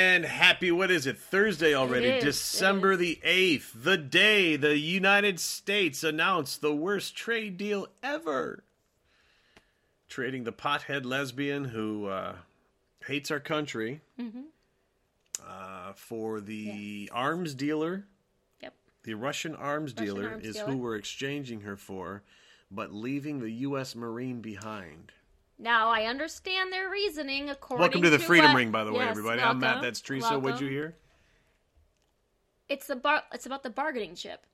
And happy, what is it? Thursday already, It is, December the 8th, the day the United States announced the worst trade deal ever. Trading the pothead lesbian who uh, hates our country Mm-hmm. uh, for the arms dealer. Yep. The Russian arms Russian dealer arms is dealer. who we're exchanging her for, but leaving the U.S. Marine behind. Now I understand their reasoning. According to Welcome to the Freedom what- Ring, by the way, Yes, everybody. I'm Matt. That's Teresa. What'd you hear? It's the bar. It's about the bargaining chip.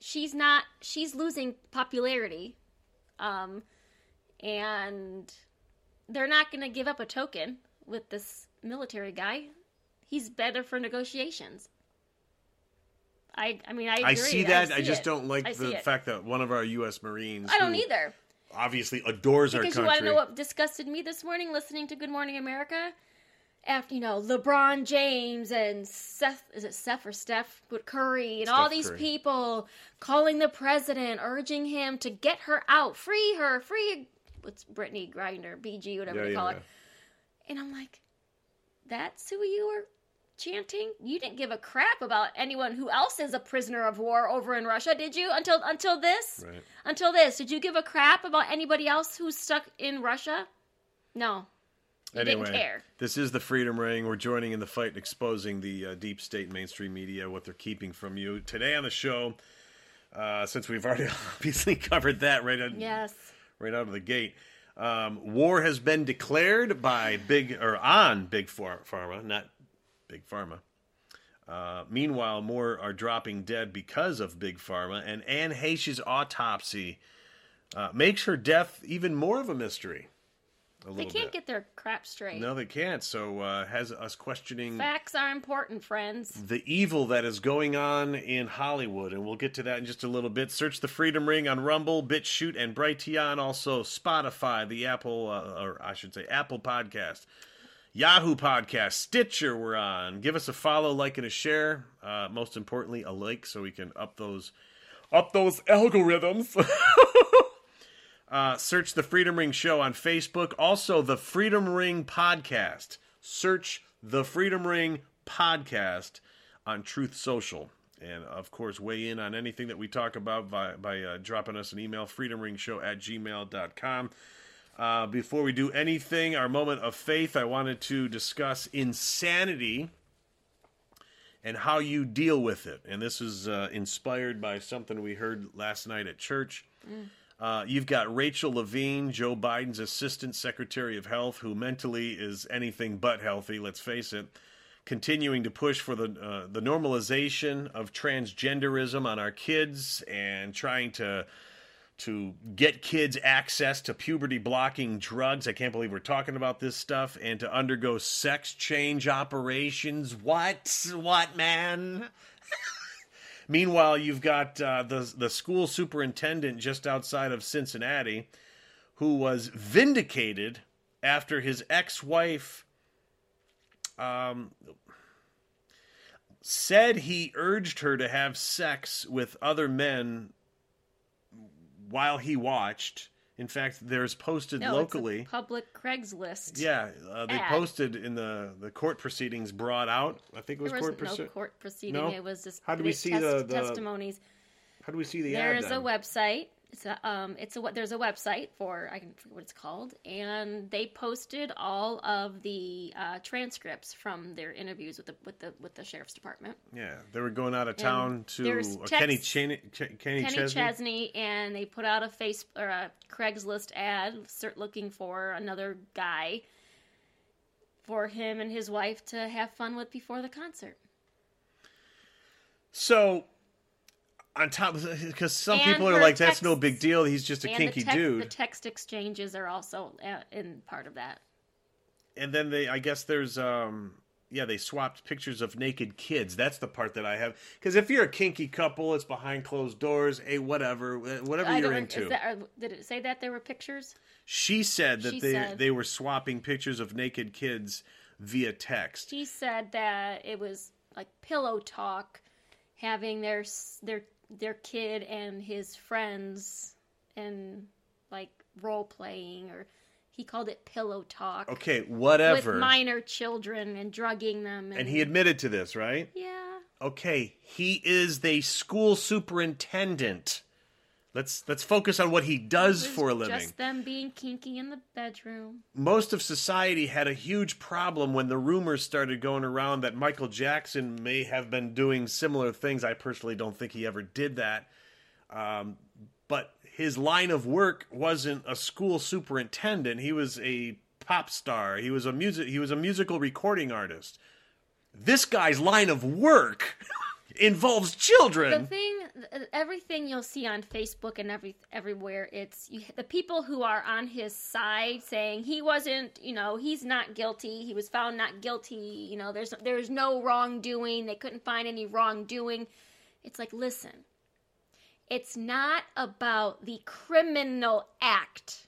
She's not. She's losing popularity, um, and they're not going to give up a token with this military guy. He's better for negotiations. I. I mean, I. Agree. I see that. I, see just it. don't like I the it. fact that one of our U.S. Marines. I don't who either. Obviously adores Because our you want to know what disgusted me this morning listening to Good Morning America? After, you know, LeBron James and Seth, is it Seth or Steph with Curry and all these Curry. people calling the president, urging him to get her out, free her, free, what's Brittany Grinder, BG, whatever Yeah, they yeah, call yeah. her. And I'm like, that's who you were chanting? You didn't give a crap about anyone who else is a prisoner of war over in Russia, did you? Until until this? Right. Until this, did you give a crap about anybody else who's stuck in Russia? No. You Anyway, didn't care. this is the Freedom Ring. We're joining in the fight and exposing the uh, deep state mainstream media, what they're keeping from you. Today on the show, uh, since we've already obviously covered that right, on, Yes. right out of the gate, um, war has been declared by big or on big pharma, not big pharma. Uh, meanwhile, more are dropping dead because of big pharma, and Anne Heche's autopsy uh, makes her death even more of a mystery. A They can't bit. get their crap straight. No, they can't. So uh, has us questioning Facts are important, friends. the evil that is going on in Hollywood, and we'll get to that in just a little bit. Search the Freedom Ring on Rumble, BitChute, and Brighteon. Also Spotify, the Apple, uh, or I should say Apple Podcast, Yahoo Podcast, Stitcher. We're on. Give us a follow, like, and a share. Uh, most importantly, a like, so we can up those up those algorithms. Uh, search the Freedom Ring Show on Facebook. Also, the Freedom Ring Podcast. Search the Freedom Ring Podcast on Truth Social. And of course, weigh in on anything that we talk about by, by uh, dropping us an email, freedomringshow at gmail.com. Uh, before we do anything, our moment of faith, I wanted to discuss insanity and how you deal with it. And this is uh, inspired by something we heard last night at church. Uh, you've got Rachel Levine, Joe Biden's Assistant Secretary of Health, who mentally is anything but healthy, let's face it, continuing to push for the, uh, the normalization of transgenderism on our kids and trying to to get kids access to puberty blocking drugs. I can't believe we're talking about this stuff and to undergo sex change operations. What? What, man? Meanwhile, you've got uh, the the school superintendent just outside of Cincinnati, who was vindicated after his ex-wife um, said he urged her to have sex with other men while he watched. In fact, there's posted No, locally. public Craigslist. Yeah, uh, they ad. posted in the the court proceedings brought out. I think it was There court was no court proceeding. No? It was just How do we see the- the- testimonies. How do we see the There ad? is a website. It's a um, it's a there's a website for I can forget what it's called, and they posted all of the uh, transcripts from their interviews with the with the with the sheriff's department. Yeah, they were going out of town to there's uh, Kenny Ch- Kenny, Kenny Chesney. Chesney, and they put out a face or a Craigslist ad, looking for another guy for him and his wife to have fun with before the concert. So, on top, because some And people are like, "That's no big deal. He's just a kinky the text, dude." The text exchanges are also uh, in part of that. and then they, I guess, there's, um, yeah, they swapped pictures of naked kids. That's the part that I have. Because if you're a kinky couple, it's behind closed doors. Hey, whatever, whatever I you're into. that, are, did it say that there were pictures? she said that She they said- they were swapping pictures of naked kids via text. She said that it was like pillow talk, having their their their kid and his friends and like role playing or He called it pillow talk. Okay, whatever. With minor children and drugging them. And, and he admitted to this, right? Yeah. Okay, he is the school superintendent. Let's let's focus on what he does for a living. Just them being kinky in the bedroom. Most of society had a huge problem when the rumors started going around that Michael Jackson may have been doing similar things. I personally don't think he ever did that. Um, but his line of work wasn't a school superintendent. He was a pop star. He was a music he was a musical recording artist. This guy's line of work involves children. The thing, everything you'll see on Facebook and every everywhere, it's you, the people who are on his side saying he wasn't, you know, he's not guilty. He was found not guilty. You know, there's there's no wrongdoing. They couldn't find any wrongdoing. It's like, listen, it's not about the criminal act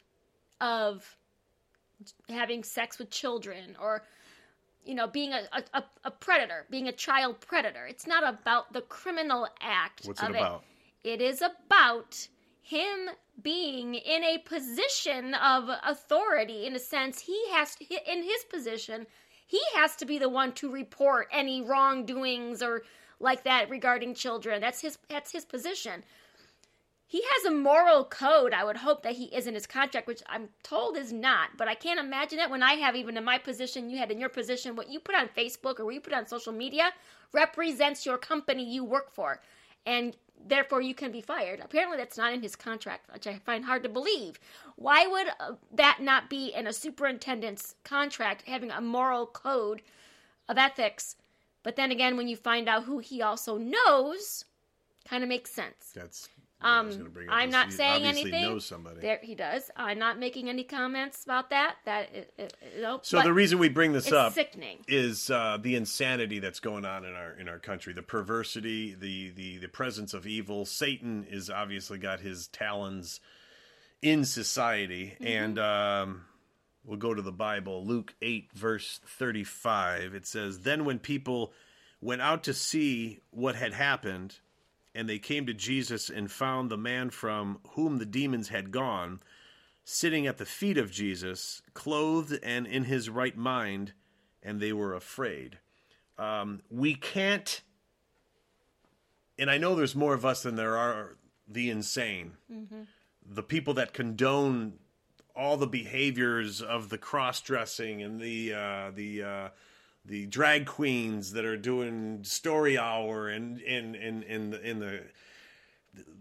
of having sex with children or you know being a, a, a predator being a child predator. It's not about the criminal act What's of it about? it is about him being in a position of authority in a sense he has to in his position he has to be the one to report any wrongdoings or like that regarding children. That's his that's his position he has a moral code i would hope that he is in his contract which i'm told is not but i can't imagine it when i have even in my position you had in your position what you put on facebook or what you put on social media represents your company you work for and therefore you can be fired. Apparently that's not in his contract which i find hard to believe. Why would uh, that not be in a superintendent's contract having a moral code of ethics? But then again when you find out who he also knows kind of makes sense. That's um, I'm not saying anything. Knows somebody. There he does. I'm not making any comments about that. That it, it, it, nope. So But the reason we bring this up sickening. is uh, the insanity that's going on in our in our country, the perversity, the the the presence of evil. Satan is obviously got his talons in society, Mm-hmm. and um, we'll go to the Bible, Luke eight verse thirty five. It says, "Then when people went out to see what had happened." And they came to Jesus and found the man from whom the demons had gone, sitting at the feet of Jesus, clothed and in his right mind, and they were afraid. Um, we can't, and I know there's more of us than there are the insane, the people that condone all the behaviors of the cross dressing and the uh, the uh, the drag queens that are doing story hour and in in in the, in the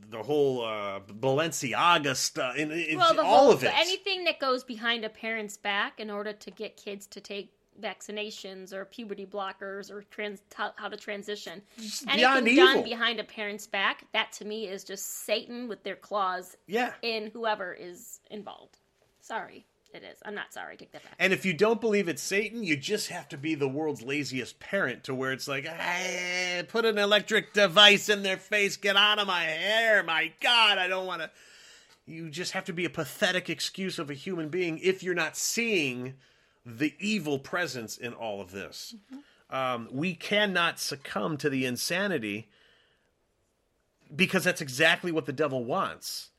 the whole uh, Balenciaga stuff, and it's Well, the all whole of it. anything that goes behind a parent's back in order to get kids to take vaccinations or puberty blockers or trans how, to transition. beyond Anything done evil. behind a parent's back, that to me is just Satan with their claws yeah. in whoever is involved. Sorry, it is. I'm not sorry. Take that back. And if you don't believe it's Satan, you just have to be the world's laziest parent to where it's like, hey, put an electric device in their face, get out of my hair. My God, I don't want to. You just have to be a pathetic excuse of a human being if you're not seeing the evil presence in all of this. Um, we cannot succumb to the insanity because that's exactly what the devil wants,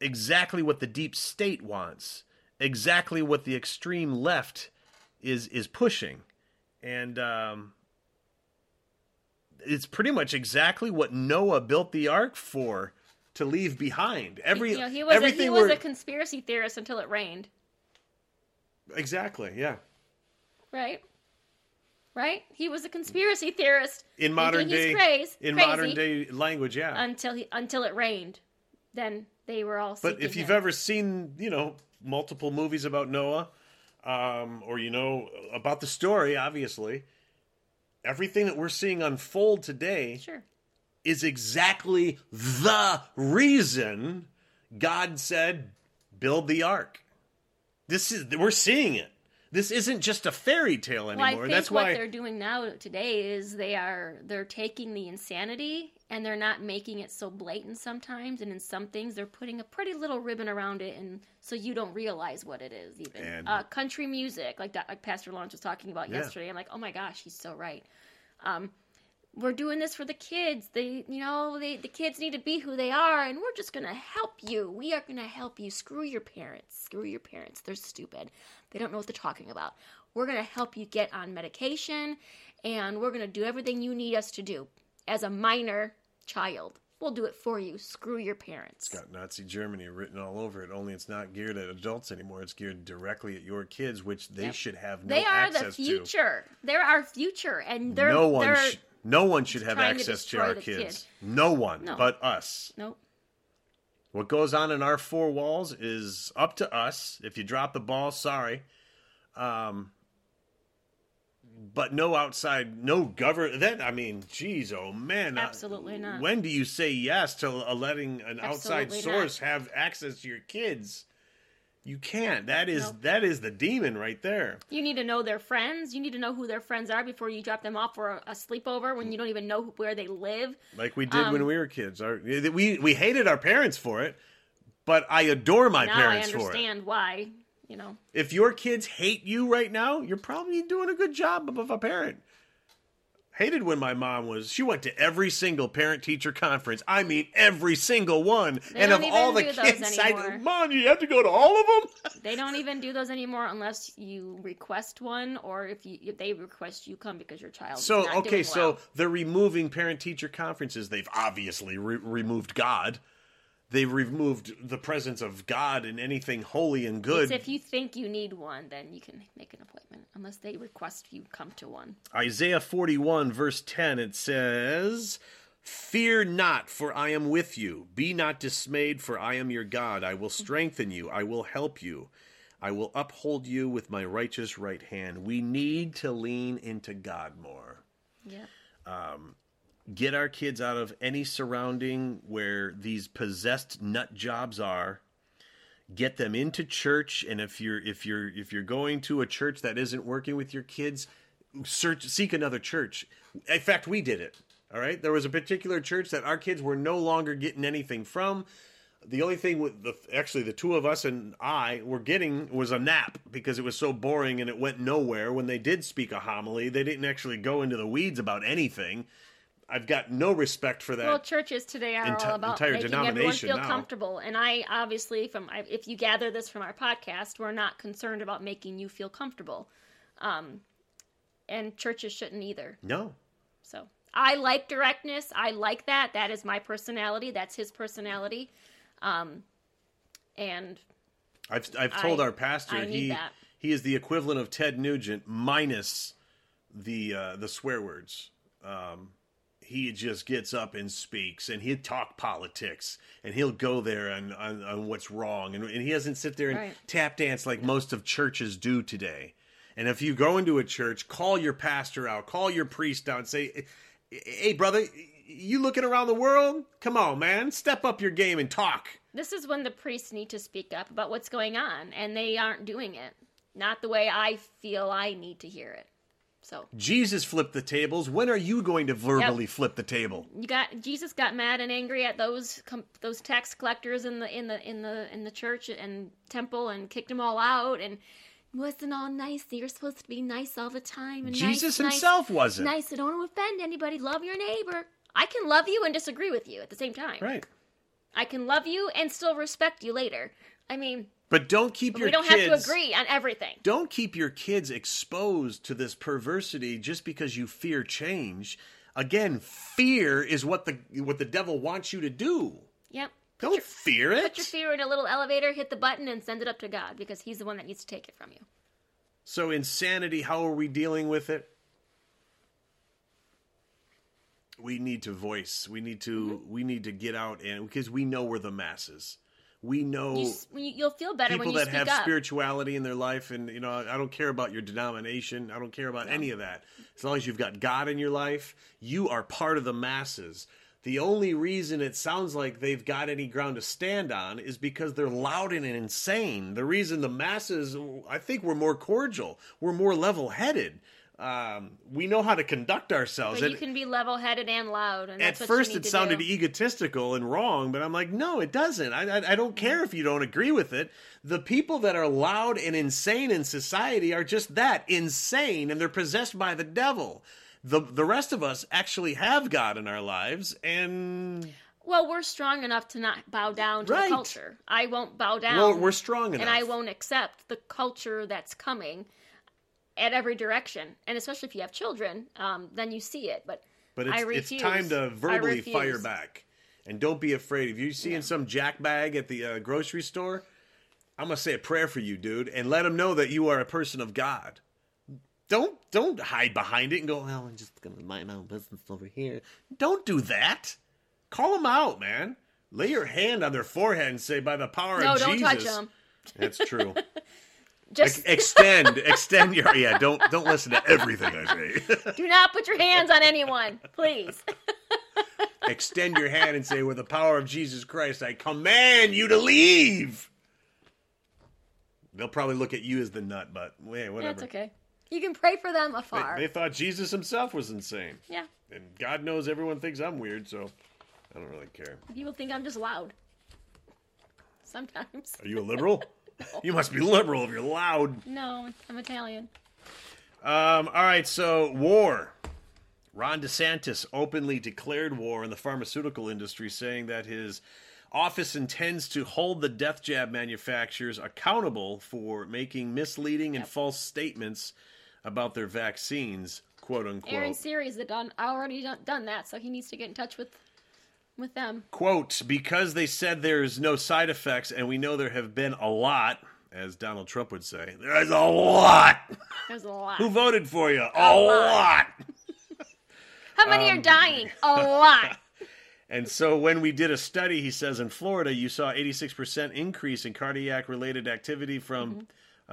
exactly what the deep state wants, exactly what the extreme left is is pushing, and um, it's pretty much exactly what Noah built the ark for to leave behind. Every you know, he was a, everything he was we're- a conspiracy theorist until it rained. exactly yeah. Right? Right? He was a conspiracy theorist In modern he's day, craze- in crazy modern day language, yeah. until he until it rained. Then they were all. But if you've him. ever seen, you know, multiple movies about Noah, um, or you know about the story, obviously, everything that we're seeing unfold today sure, is exactly the reason God said, "Build the ark." This is we're seeing it. This isn't just a fairy tale well, anymore. I think That's what why they're doing now today is they are they're taking the insanity and they're not making it so blatant sometimes, and in some things they're putting a pretty little ribbon around it, and so you don't realize what it is. Even And- uh, country music, like that, like Pastor Lawrence was talking about Yeah. yesterday. I'm like, oh my gosh, he's so right. Um, we're doing this for the kids. They, you know, they the kids need to be who they are, and we're just gonna help you. We are gonna help you. Screw your parents. Screw your parents. They're stupid. They don't know what they're talking about. We're gonna help you get on medication, and we're gonna do everything you need us to do as a minor child. We'll do it for you. Screw your parents. It's got Nazi Germany written all over it. Only it's not geared at adults anymore. It's geared directly at your kids, which they Yep. should have no they are access the future. They're our future, and they're No one, they're sh- no one should have trying to access to, our kids. kid. No one, No. but us. nope. What goes on in our four walls is up to us. If you drop the ball, sorry. Um, but no outside, no govern. Then I mean, geez, oh man, uh, Absolutely not. When do you say yes to uh, letting an outside Absolutely source have access to your kids? You can't. That is Nope. that is the demon right there. You need to know their friends. You need to know who their friends are before you drop them off for a, a sleepover when you don't even know where they live. Like we did Um, when we were kids. Our, we we hated our parents for it, but I adore my now I parents for it. understand why. You know, If your kids hate you right now, you're probably doing a good job of a parent. Hated when my mom was. She went to every single parent teacher conference. I mean, every single one. They and of all the even do those kids, I, mom, you have to go to all of them. they don't even do those anymore unless you request one or if you if they request you come because your child. So okay, doing so they're removing parent teacher conferences. They've obviously re- removed God. They've removed the presence of God and anything holy and good. It's if you think you need one, then you can make an appointment. Unless they request you come to one. Isaiah 41, verse 10, it says, Fear not, for I am with you. Be not dismayed, for I am your God. I will strengthen you. I will help you. I will uphold you with my righteous right hand. We need to lean into God more. Yeah. Um, Get our kids out of any surrounding where these possessed nut jobs are. Get them into church, and if you're if you're if you're going to a church that isn't working with your kids, search seek another church. In fact, we did it. All right, there was a particular church that our kids were no longer getting anything from. The only thing with the actually the two of us and I were getting was a nap because it was so boring and it went nowhere. When they did speak a homily, they didn't actually go into the weeds about anything. I've got no respect for that. Well, churches today are enti- all about entire making everyone feel now. comfortable, and I obviously, from I- if you gather this from our podcast, we're not concerned about making you feel comfortable, um, and churches shouldn't either. no, So I like directness. I like that. That is my personality. That's his personality, um, and I've I've told I- our pastor he that. he is the equivalent of Ted Nugent minus the uh, the swear words. Um, he just gets up and speaks, and he'll talk politics, and he'll go there on, on, on what's wrong, and, and he doesn't sit there and Right. tap dance like most of churches do today. And if you go into a church, call your pastor out, call your priest out, and say, "Hey, brother, you looking around the world? Come on, man, step up your game and talk." this is when the priests need to speak up about what's going on, and they aren't doing it. Not the way I feel I need to hear it. So Jesus flipped the tables. When are you going to verbally flip the table? you got Jesus got mad and angry at those com- those tax collectors in the in the in the in the church and temple and kicked them all out and wasn't all nice. You're supposed to be nice all the time. And Jesus nice, himself nice, wasn't. nice. I don't want to offend anybody. Love your neighbor. I can love you and disagree with you at the same time. Right. I can love you and still respect you later. I mean, But don't keep your we don't kids have to agree on everything. Don't keep your kids exposed to this perversity just because you fear change. Again, fear is what the what the devil wants you to do. Yep. Don't fear it. Put your fear in a little elevator, hit the button, and send it up to God because He's the one that needs to take it from you. So insanity, how are we dealing with it? We need to voice. We need to Mm-hmm. we need to get out and because we know we're the masses. We know You, s- when you- you'll feel better people when you that have up. spirituality in their life and you know i don't care about your denomination. I don't care about any of that. As long as you've got god in your life you are part of the masses. The only reason it sounds like they've got any ground to stand on is because they're loud and insane. The reason the masses i think we're more cordial we're more level-headed um, we know how to conduct ourselves But you can be level-headed and loud. And at that's what you first it sounded do. egotistical and wrong but i'm like no it doesn't I, I, I don't care if you don't agree with it the people that are loud and insane in society are just that insane and they're possessed by the devil the the rest of us actually have God in our lives, and Well, we're strong enough to not bow down to Right. the culture. I won't bow down. well, we're strong enough. and I won't accept the culture that's coming at every direction. And especially if you have children, um, then you see it. But But I it's, it's time to verbally fire back. And don't be afraid. If you're seeing Yeah. some jack bag at the uh, grocery store, I'm going to say a prayer for you, dude, and let them know that you are a person of God. Don't don't hide behind it and go, well, I'm just going to mind my own business over here. Don't do that. Call them out, man. Lay your hand on their forehead and say, by the power no, of Jesus. No, don't touch them. That's true. Just Ex- extend, extend your yeah. Don't don't listen to everything I say. do not put your hands on anyone, please. extend your hand and say, with the power of Jesus Christ, I command you to leave. They'll probably look at you as the nut, but hey, whatever. That's okay. You can pray for them They, afar. they thought Jesus himself was insane. yeah. And God knows everyone thinks I'm weird, so I don't really care. People think I'm just loud. Sometimes. Are you a liberal? You must be liberal if you're loud. No, I'm Italian. Um, all right, so war. Ron DeSantis openly declared war on the pharmaceutical industry, saying that his office intends to hold the death jab manufacturers accountable for making misleading and false statements about their vaccines, quote unquote. Aaron Siri's had done already done, done that, so he needs to get in touch with with them. quote, because they said there's no side effects, and we know there have been a lot, as Donald Trump would say, there's a lot. There's a lot. Who voted for you? A, A lot. lot. How many Um, are dying? A lot. And so when we did a study, he says in Florida, you saw 86% increase in cardiac related activity from Mm-hmm.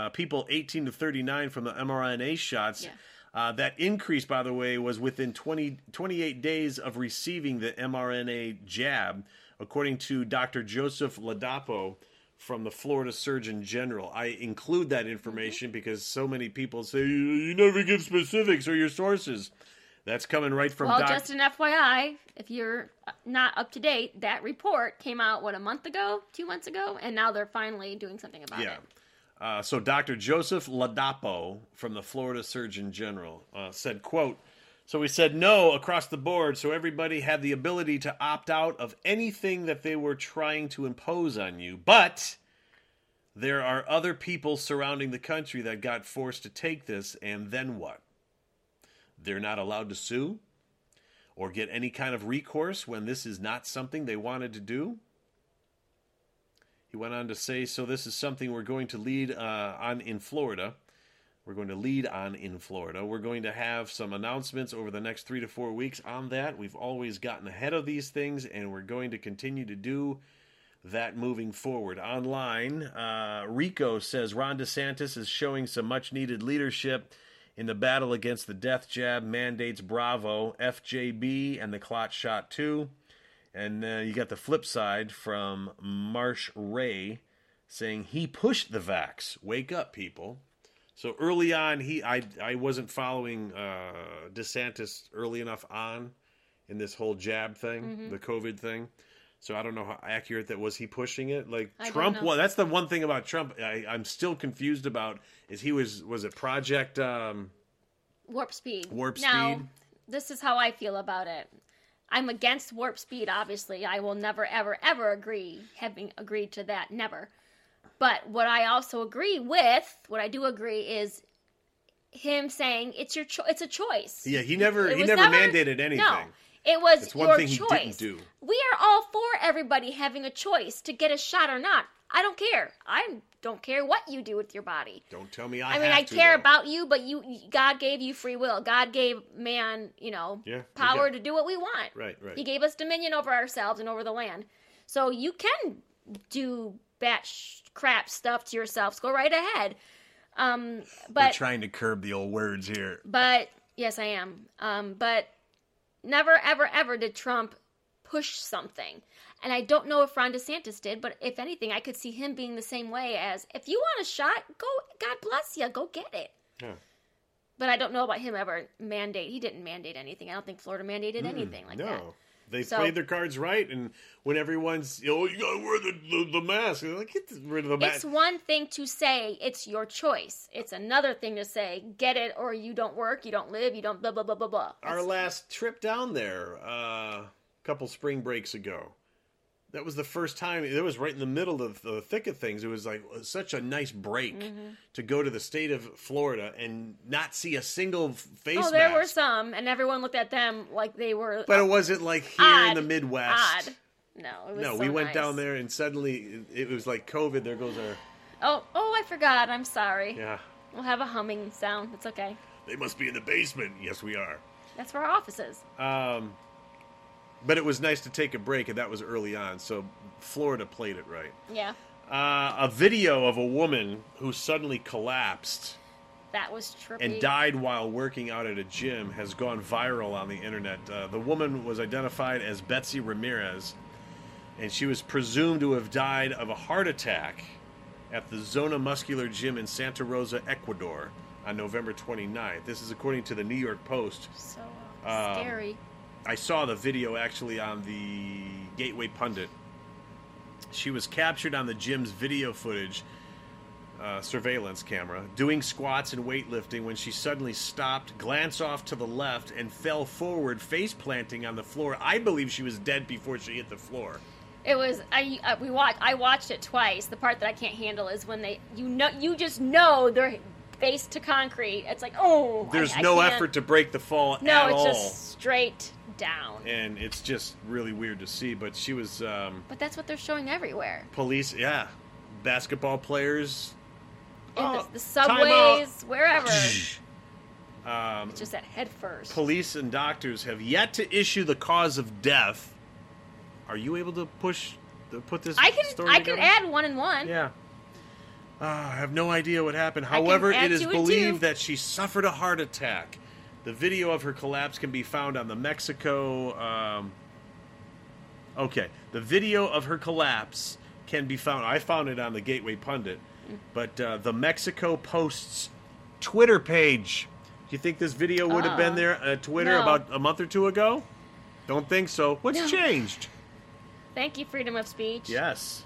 uh, people 18 to 39 from the mRNA shots. Yeah. Uh, that increase, by the way, was within 20, 28 days of receiving the mRNA jab, according to Dr. Joseph Ladapo from the Florida Surgeon General. I include that information because so many people say, you, never give specifics or your sources. That's coming right from Well, Doc- just an FYI, if you're not up to date, that report came out what a month ago, two months ago, and now they're finally doing something about Yeah. it. Uh, so Dr. Joseph Ladapo from the Florida Surgeon General uh, said, quote, so we said no across the board, so everybody had the ability to opt out of anything that they were trying to impose on you. But there are other people surrounding the country that got forced to take this, and then what? They're not allowed to sue or get any kind of recourse when this is not something they wanted to do? He went on to say, so this is something we're going to lead uh, on in Florida. We're going to lead on in Florida. We're going to have some announcements over the next three to four weeks on that. We've always gotten ahead of these things, and we're going to continue to do that moving forward. Online, uh, Rico says Ron DeSantis is showing some much needed leadership in the battle against the death jab mandates Bravo, FJB, and the clot shot 2. And uh, you got the flip side from Marsh Ray saying he pushed the vax. Wake up, people. So early on, he I I wasn't following uh, DeSantis early enough on in this whole jab thing, Mm-hmm. the COVID thing. So I don't know how accurate that was. He pushing it like I Trump. Well, that's the one thing about Trump. I, I'm still confused about is he was was it Project um, Warp speed. Warp now, speed? this is how I feel about it. I'm against warp speed, obviously. I will never, ever, ever agree, having agreed to that, never. But what I also agree with, what I do agree is him saying it's your cho- it's a choice. Yeah, he never It he was never, mandated anything. No, it was That's one your thing he choice. didn't do. We are all for everybody having a choice to get a shot or not. I don't care. I don't care what you do with your body. Don't tell me I. I mean, I care though. about you, but you, God gave you free will. God gave man, you know, Yeah, power to do what we want. Right, right. He gave us dominion over ourselves and over the land. So you can do batch crap stuff to yourselves. Go right ahead. Um, We're but trying to curb the old words here. but yes, I am. Um, but never, ever, ever did Trump push something. And I don't know if Ron DeSantis did, but if anything, I could see him being the same way as if you want a shot, go, God bless you, go get it. Yeah. But I don't know about him ever mandate. He didn't mandate anything. I don't think Florida mandated anything like that. no. that. They So- played their cards right, and when everyone's, oh, you gotta wear the, the, the mask, like, get rid of the mask. It's one thing to say it's your choice. It's another thing to say get it or you don't work, you don't live, you don't blah blah blah blah blah. Our That's- last trip down there, uh, a couple spring breaks ago, that was the first time. It was right in the middle of the thick of things. It was like such a nice break Mm-hmm. to go to the state of Florida and not see a single face oh, there mask. were some, and everyone looked at them like they were But it wasn't like here in the Midwest. Odd. No, it was No, so we went nice. down there and suddenly it, it was like COVID. There goes our Oh, oh, I forgot. I'm sorry. yeah. We'll have a humming sound. It's okay. They must be in the basement. Yes, we are. That's where our office is. Um, but it was nice to take a break, and that was early on. So Florida played it right. Yeah, Uh, a video of a woman who suddenly collapsed that was trippy. and died while working out at a gym has gone viral on the internet. Uh, the woman was identified as Betsy Ramirez, and she was presumed to have died of a heart attack at the Zona Muscular Gym in Santa Rosa, Ecuador, on November 29th. This is according to the New York Post. So Um, uh, scary. I saw the video actually on the Gateway Pundit. She was captured on the gym's video footage uh, surveillance camera doing squats and weightlifting when she suddenly stopped, glanced off to the left, and fell forward, face planting on the floor. I believe she was dead before she hit the floor. It was I uh, we watched I watched it twice. The part that I can't handle is when they you know you just know they're face to concrete. It's like oh There's I- I no can't- effort to break the fall No, at it's all. just straight down. And it's just really weird to see. But she was um, But that's what they're showing everywhere. police, yeah, basketball players. Oh, the, the subways, wherever. Um, just that head first. police and doctors have yet to issue the cause of death. Are you able to push to put this? I can I can add one and one. Yeah. Uh, I have no idea what happened. However, it is believed that she suffered a heart attack. The video of her collapse can be found on the Mexico. Um, okay, the video of her collapse can be found. I found it on the Gateway Pundit, but uh, the Mexico Post's Twitter page. Do you think this video would have been Uh, there at Twitter no. about a month or two ago? Don't think so. What's No. changed? Thank you, freedom of speech. Yes.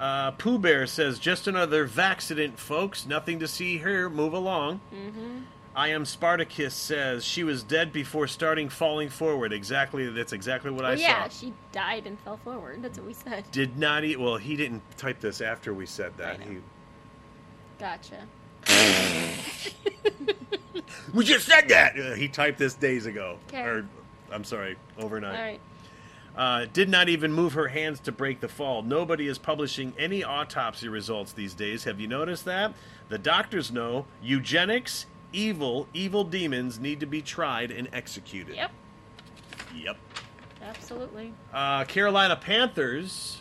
Uh, Pooh Bear says, just another vaccident, folks. Nothing to see here. Move along. Mm-hmm. I am Spartacus says she was dead before starting falling forward. Exactly. That's exactly what I Well, yeah, saw. she died and fell forward. That's what we said. Did not eat. Well, he didn't type this after we said that. He, Gotcha. we just said that. Uh, he typed this days ago. Okay. Or, I'm sorry, overnight. All right. Uh, did not even move her hands to break the fall. Nobody is publishing any autopsy results these days. Have you noticed that? The doctors know eugenics, evil, evil demons need to be tried and executed. Yep. Yep. Absolutely. Uh, Carolina Panthers,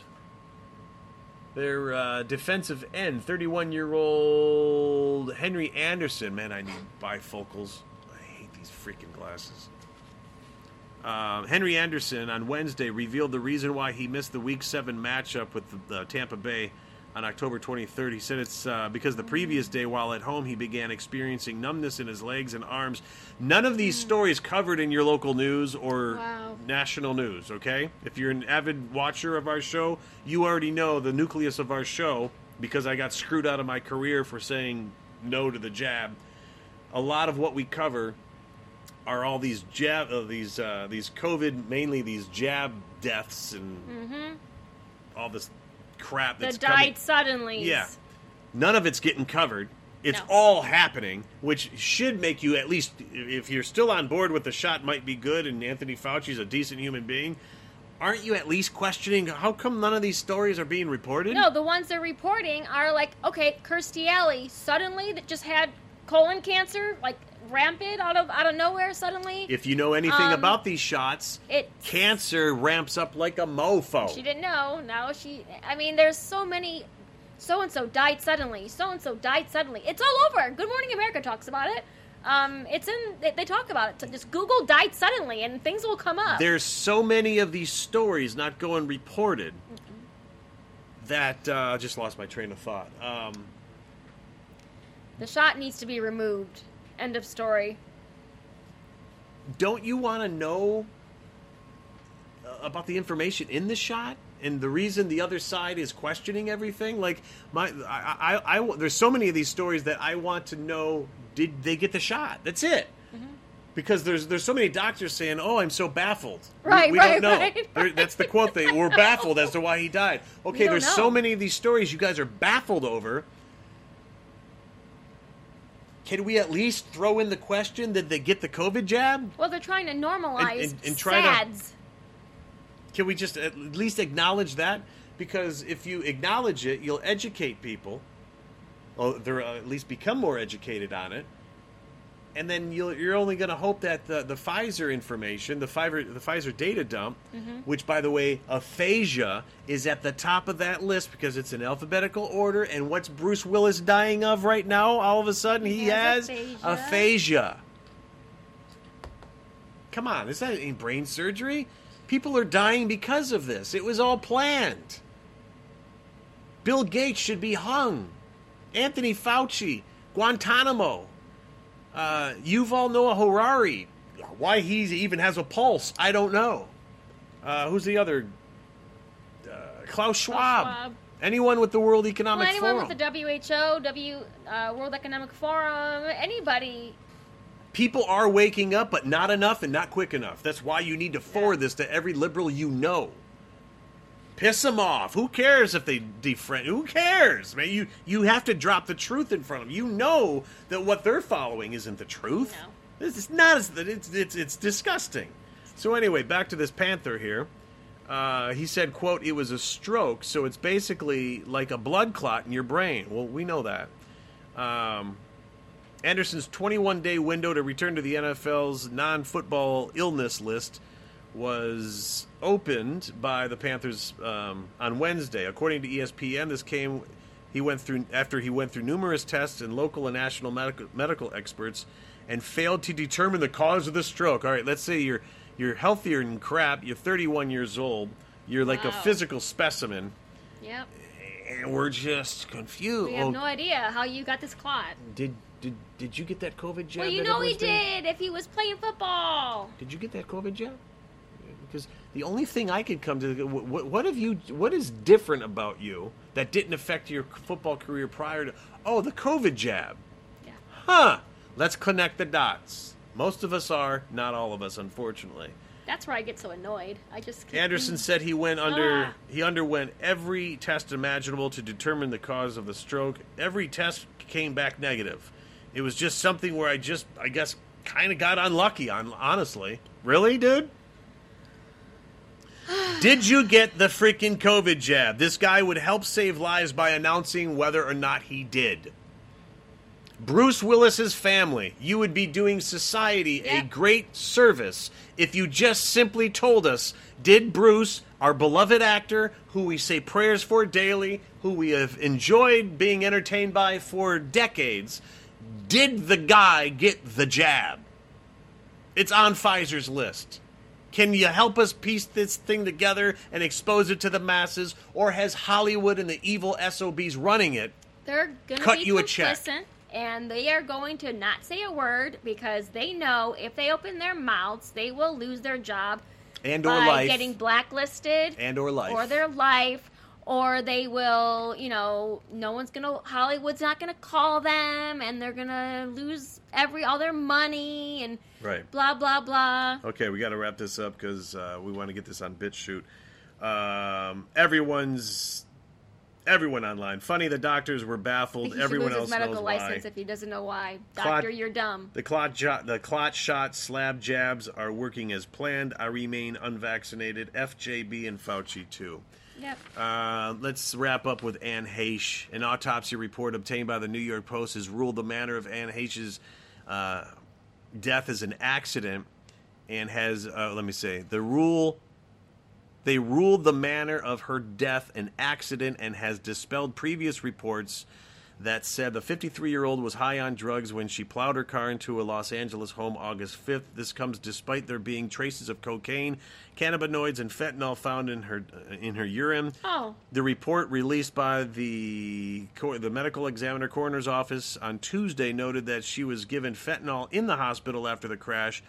their uh, defensive end, 31 year old Henry Anderson. Man, I need bifocals. I hate these freaking glasses. Um, Henry Anderson on Wednesday revealed the reason why he missed the Week 7 matchup with the, the Tampa Bay on October 23rd. He said it's uh, because the previous day, while at home, he began experiencing numbness in his legs and arms. None of these stories covered in your local news or Wow. national news, okay? If you're an avid watcher of our show, you already know the nucleus of our show because I got screwed out of my career for saying no to the jab. A lot of what we cover are all these jab, uh, these uh, these COVID, mainly these jab deaths and all this crap The that's died coming. suddenly. Yeah. None of it's getting covered. It's No. all happening, which should make you at least, if you're still on board with the shot, might be good, and Anthony Fauci's a decent human being. Aren't you at least questioning how come none of these stories are being reported? No, the ones they're reporting are like, okay, Kirstie Alley suddenly that just had colon cancer, like rampant out of out of nowhere suddenly. If you know anything Um, about these shots, it cancer ramps up like a mofo. she didn't know. Now she I mean, there's so many so and so died suddenly. So and so died suddenly. It's all over. Good Morning America talks about it. Um, it's in they, they talk about it. So just Google died suddenly and things will come up. There's so many of these stories not going reported that uh, I just lost my train of thought. Um, the shot needs to be removed. End of story. don't you want to know uh, about the information in the shot and the reason the other side is questioning everything. Like my, I, I, I there's so many of these stories that I want to know. Did they get the shot? That's it. Mm-hmm. Because there's there's so many doctors saying, "Oh, I'm so baffled." We- Right, we, right, don't know. right, There- That's the quote. They we're baffled as to why he died. Okay, there's know. so many of these stories you guys are baffled over. Can we at least throw in the question? Did they get the COVID jab? Well, they're trying to normalize and- and try to- SADS. Can we just at least acknowledge that? Because if you acknowledge it, you'll educate people. Oh, or they'll uh, at least become more educated on it. And then you'll, you're only going to hope that the, the Pfizer information, the Pfizer, the Pfizer data dump, mm-hmm. which, by the way, aphasia is at the top of that list because it's in alphabetical order. And what's Bruce Willis dying of right now? All of a sudden, he, He has, has aphasia. aphasia. Come on, is that any brain surgery? People are dying because of this. It was all planned. Bill Gates should be hung. Anthony Fauci, Guantanamo, uh, Yuval Noah Harari. Why he even has a pulse, I don't know. Uh, who's the other? Uh, Klaus Schwab. Schwab. Anyone with the World Economic Well, anyone Forum. with the WHO, W uh, World Economic Forum, anybody. People are waking up, but not enough and not quick enough. That's why you need to forward this to every liberal you know. Piss them off. Who cares if they defriend? Who cares, man? You you have to drop the truth in front of them. You know that what they're following isn't the truth. No. This is not. as- It's it's it's disgusting. So anyway, back to this panther here. Uh, he said, "quote It was a stroke, so it's basically like a blood clot in your brain." Well, we know that. Um, Anderson's 21 day window to return to the NFL's non football illness list was opened by the Panthers um, on Wednesday. According to ESPN, this came he went through after he went through numerous tests and local and national medical, medical experts and failed to determine the cause of the stroke. All right, let's say you're you're healthier than crap. You're 31 years old. You're like a physical specimen, Yep. and we're just confused. We have Oh, no idea how you got this clot. did did did you get that COVID jab? Well, you know he did if he was playing football. Did you get that COVID jab? Because the only thing I could come to, what, what have you? What is different about you that didn't affect your football career prior to? Oh, the COVID jab. Yeah. Huh. Let's connect the dots. Most of us are, not all of us, unfortunately. That's where I get so annoyed. I just keep Anderson said he went under Ah. he underwent every test imaginable to determine the cause of the stroke. Every test came back negative. It was just something where I just I guess kind of got unlucky on honestly. Really, dude? Did you get the freaking COVID jab? This guy would help save lives by announcing whether or not he did. Bruce Willis's family, you would be doing society a great service if you just simply told us did Bruce, our beloved actor, who we say prayers for daily, who we have enjoyed being entertained by for decades, did the guy get the jab? It's on Pfizer's list. Can you help us piece this thing together and expose it to the masses? Or has Hollywood and the evil SOBs running it They're gonna cut be you a check. complicit, and they are going to not say a word because they know if they open their mouths, they will lose their job and or by life getting blacklisted and or life or their life or they will you know no one's gonna hollywood's not gonna call them and they're gonna lose every all their money and right blah blah blah Okay, we got to wrap this up because uh, we want to get this on BitChute. Um, everyone's everyone online. Funny, the doctors were baffled. he Everyone else his medical knows license why. if he doesn't know why Clot- doctor you're dumb The clot, jo- the clot shot slab jabs are working as planned. I remain unvaccinated. FJB and Fauci too. yep Uh, let's wrap up with Anne Heche. An autopsy report obtained by the New York Post has ruled the manner of Anne Heche's uh, death is an accident, and has uh, let me say the rule. They ruled the manner of her death an accident and has dispelled previous reports that said the 53 year old was high on drugs when she plowed her car into a Los Angeles home August 5th. This comes despite there being traces of cocaine, cannabinoids, and fentanyl found in her uh, in her urine. oh The report released by the the medical examiner coroner's office on Tuesday noted that she was given fentanyl in the hospital after the crash.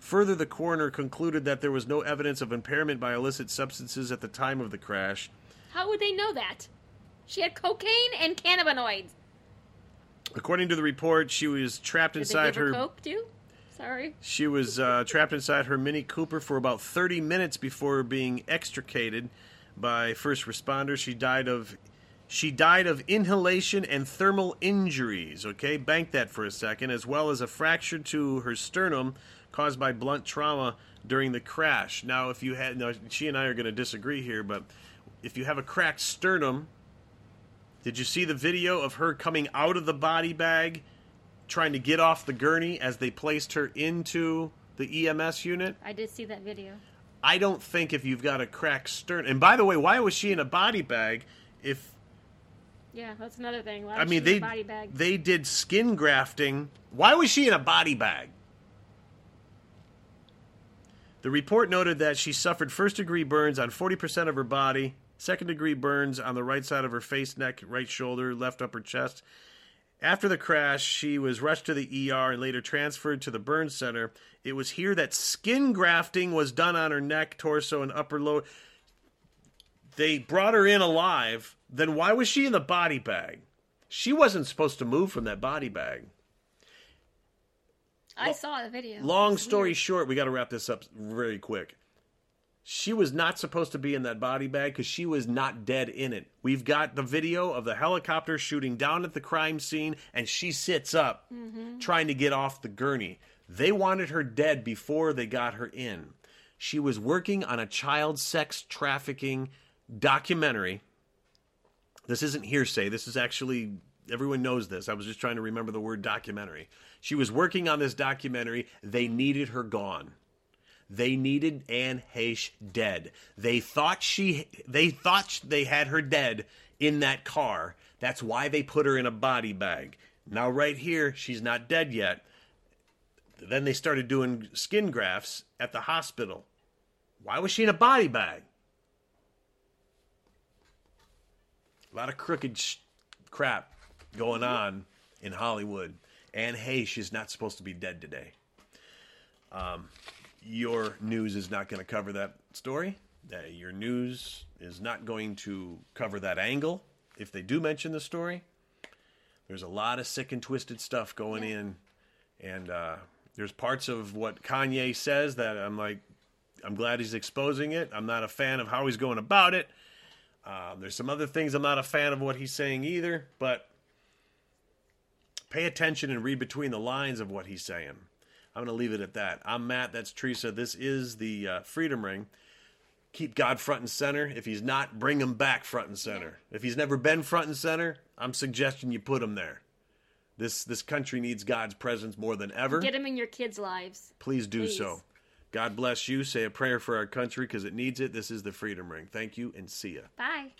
Further, the coroner concluded that there was no evidence of impairment by illicit substances at the time of the crash. How would they know that? She had cocaine and cannabinoids. According to the report, she was trapped Did they inside give her her. coke too? Sorry. She was uh, trapped inside her Mini Cooper for about 30 minutes before being extricated by first responders. She died of she died of inhalation and thermal injuries. Okay, bank that for a second, as well as a fracture to her sternum caused by blunt trauma during the crash. Now, if you had, now she and I are going to disagree here, but if you have a cracked sternum, did you see the video of her coming out of the body bag, trying to get off the gurney as they placed her into the EMS unit? I did see that video. I don't think if you've got a cracked sternum. And by the way, why was she in a body bag? If Yeah, that's another thing. Why I mean she in they a body bag. they did skin grafting. Why was she in a body bag? The report noted that she suffered first degree burns on 40% of her body, second degree burns on the right side of her face, neck, right shoulder, left upper chest. After the crash, she was rushed to the ER and later transferred to the burn center. It was here that skin grafting was done on her neck, torso, and upper lobe. They brought her in alive. Then why was she in the body bag? She wasn't supposed to move from that body bag. I saw the video. Long story short, we got to wrap this up very quick. She was not supposed to be in that body bag because she was not dead in it. We've got the video of the helicopter shooting down at the crime scene, and she sits up mm-hmm. trying to get off the gurney. They wanted her dead before they got her in. She was working on a child sex trafficking documentary. This isn't hearsay. This is actually, everyone knows this. I was just trying to remember the word documentary. She was working on this documentary. They needed her gone. They needed Anne Heche dead. They thought she they thought they had her dead in that car. That's why they put her in a body bag. Now right here, she's not dead yet. Then they started doing skin grafts at the hospital. Why was she in a body bag? A lot of crooked sh- crap going on in Hollywood. Anne Heche is not supposed to be dead today. Um, your news is not going to cover that story. Uh, your news is not going to cover that angle. If they do mention the story, there's a lot of sick and twisted stuff going in, and uh, there's parts of what Kanye says that I'm like, I'm glad he's exposing it. I'm not a fan of how he's going about it. Um, there's some other things I'm not a fan of what he's saying either, but pay attention and read between the lines of what he's saying. I'm going to leave it at that. I'm Matt. That's Teresa. This is the uh, Freedom Ring. Keep God front and center. If he's not, bring him back front and center. If he's never been front and center, I'm suggesting you put him there. This this country needs God's presence more than ever. Get him in your kids' lives. Please do Please. so. God bless you. Say a prayer for our country because it needs it. This is the Freedom Ring. Thank you and see ya. Bye.